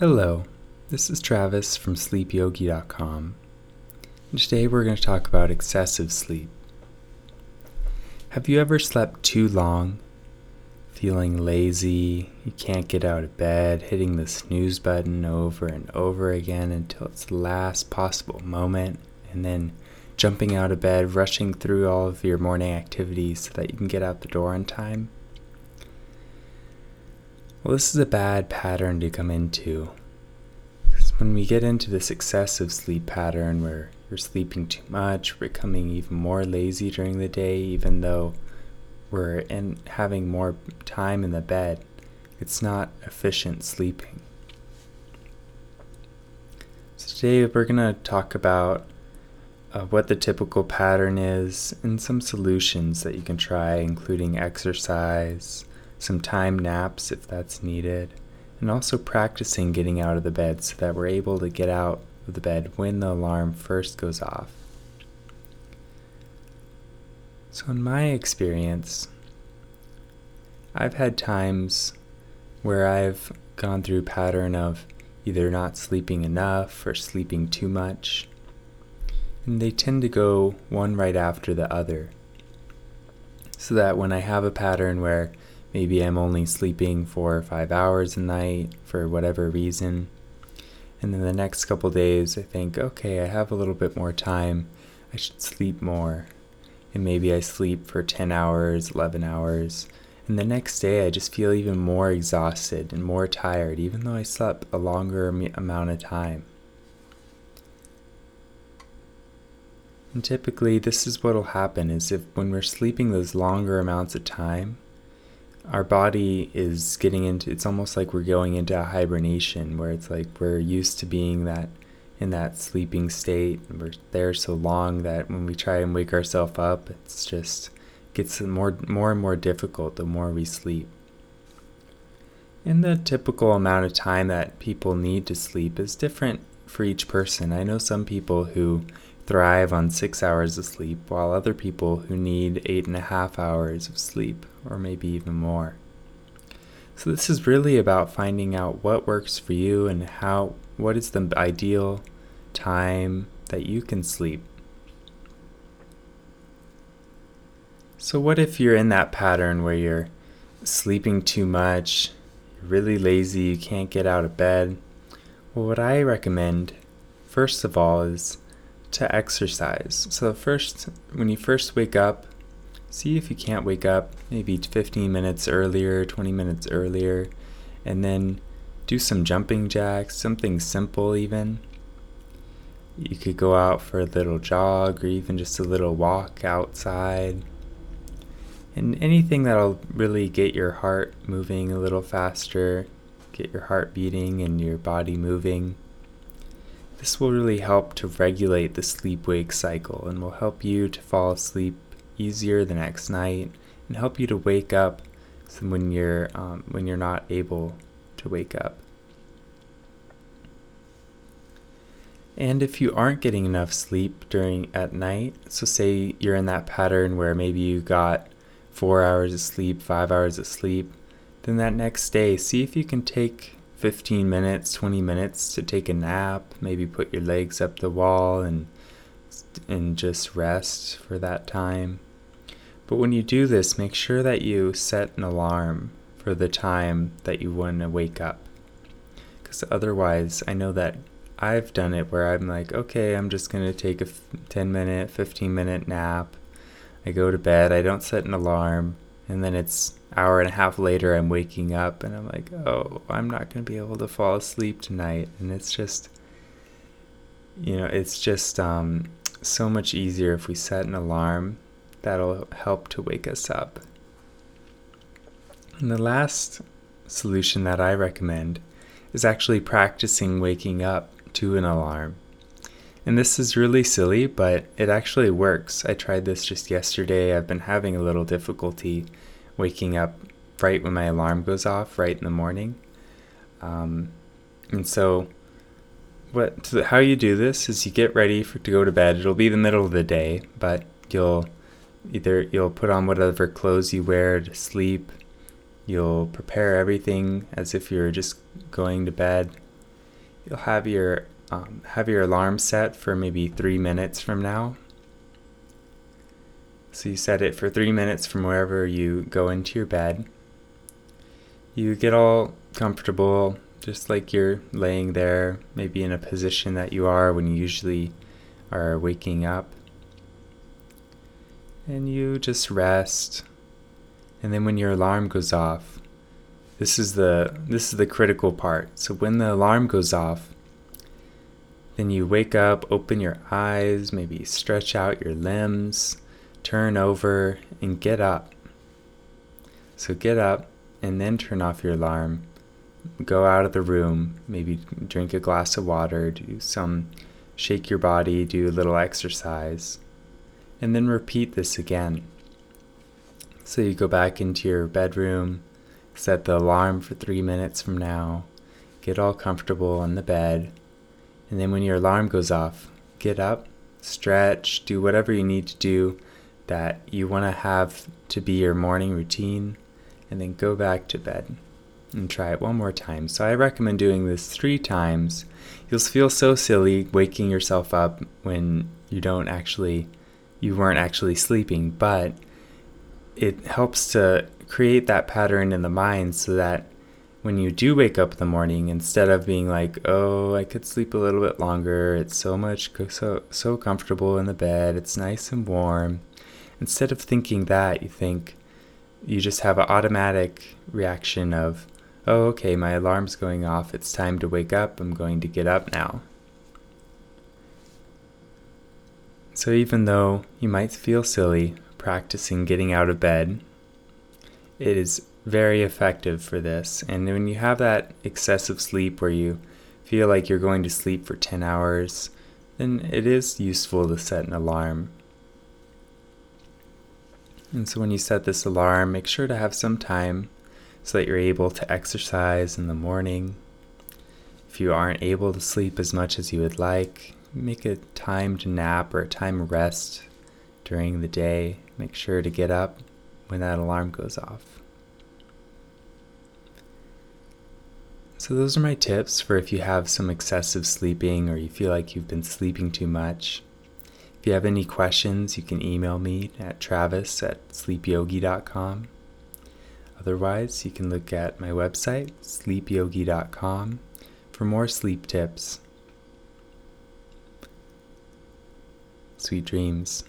Hello, this is Travis from sleepyogi.com. And today we're going to talk about excessive sleep. Have you ever slept too long, feeling lazy, you can't get out of bed, hitting the snooze button over and over again until it's the last possible moment, and then jumping out of bed, rushing through all of your morning activities so that you can get out the door on time? Well, this is a bad pattern to come into. Because when we get into this excessive sleep pattern where you're sleeping too much, we're becoming even more lazy during the day, even though we're in having more time in the bed, it's not efficient sleeping. So today we're going to talk about uh, what the typical pattern is and some solutions that you can try, including exercise some time naps if that's needed, and also practicing getting out of the bed so that we're able to get out of the bed when the alarm first goes off. So, in my experience, I've had times where I've gone through a pattern of either not sleeping enough or sleeping too much, and they tend to go one right after the other. So that when I have a pattern where Maybe I'm only sleeping four or five hours a night for whatever reason. And then the next couple days, I think, okay, I have a little bit more time. I should sleep more. And maybe I sleep for 10 hours, 11 hours. And the next day, I just feel even more exhausted and more tired, even though I slept a longer amount of time. And typically, this is what will happen: is if when we're sleeping those longer amounts of time, our body is getting into it's almost like we're going into a hibernation where it's like we're used to being that in that sleeping state and we're there so long that when we try and wake ourselves up it's just gets more more and more difficult the more we sleep. And the typical amount of time that people need to sleep is different for each person. I know some people who thrive on six hours of sleep, while other people who need eight and a half hours of sleep, or maybe even more. So, this is really about finding out what works for you and how, what is the ideal time that you can sleep. So, what if you're in that pattern where you're sleeping too much, you're really lazy, you can't get out of bed? Well, what I recommend, first of all, is to exercise. So, first, when you first wake up, see if you can't wake up maybe 15 minutes earlier, 20 minutes earlier, and then do some jumping jacks, something simple even. You could go out for a little jog or even just a little walk outside. And anything that'll really get your heart moving a little faster, get your heart beating and your body moving. This will really help to regulate the sleep wake cycle and will help you to fall asleep easier the next night and help you to wake up when you're um, when you're not able to wake up. And if you aren't getting enough sleep during at night, so say you're in that pattern where maybe you got 4 hours of sleep, 5 hours of sleep, then that next day see if you can take 15 minutes, 20 minutes to take a nap, maybe put your legs up the wall and and just rest for that time. But when you do this, make sure that you set an alarm for the time that you want to wake up. Because otherwise, I know that I've done it where I'm like, okay, I'm just going to take a 10 minute, 15 minute nap. I go to bed, I don't set an alarm, and then it's hour and a half later I'm waking up and I'm like, "Oh, I'm not going to be able to fall asleep tonight." And it's just you know, it's just um, so much easier if we set an alarm that'll help to wake us up. And the last solution that I recommend is actually practicing waking up to an alarm. And this is really silly, but it actually works. I tried this just yesterday. I've been having a little difficulty waking up right when my alarm goes off, right in the morning. Um, and so, what how you do this is you get ready for to go to bed. It'll be the middle of the day, but you'll either you'll put on whatever clothes you wear to sleep. You'll prepare everything as if you're just going to bed, you'll have your um, have your alarm set for maybe three minutes from now. So you set it for three minutes from wherever you go into your bed. You get all comfortable, just like you're laying there, maybe in a position that you are when you usually are waking up. And you just rest. And then when your alarm goes off, this is the this is the critical part. So when the alarm goes off, then you wake up, open your eyes, maybe stretch out your limbs, turn over and get up. So get up and then turn off your alarm. Go out of the room, maybe drink a glass of water, do some shake your body, do a little exercise, and then repeat this again. So you go back into your bedroom, set the alarm for three minutes from now, get all comfortable on the bed, and then when your alarm goes off, get up, stretch, do whatever you need to do that you want to have to be your morning routine, and then go back to bed and try it one more time. So I recommend doing this three times. You'll feel so silly waking yourself up when you don't actually you weren't actually sleeping, but it helps to create that pattern in the mind so that when you do wake up in the morning instead of being like oh i could sleep a little bit longer it's so much so so comfortable in the bed it's nice and warm instead of thinking that you think you just have an automatic reaction of oh, okay, my alarm's going off. It's time to wake up. I'm going to get up now. So, even though you might feel silly practicing getting out of bed, it is very effective for this. And when you have that excessive sleep where you feel like you're going to sleep for 10 hours, then it is useful to set an alarm. And so, when you set this alarm, make sure to have some time so that you're able to exercise in the morning. If you aren't able to sleep as much as you would like, make a timed nap or a time rest during the day. Make sure to get up when that alarm goes off. So, those are my tips for if you have some excessive sleeping or you feel like you've been sleeping too much. If you have any questions, you can email me at travis at sleepyogi.com. Otherwise, you can look at my website, sleepyogi.com, for more sleep tips. Sweet dreams.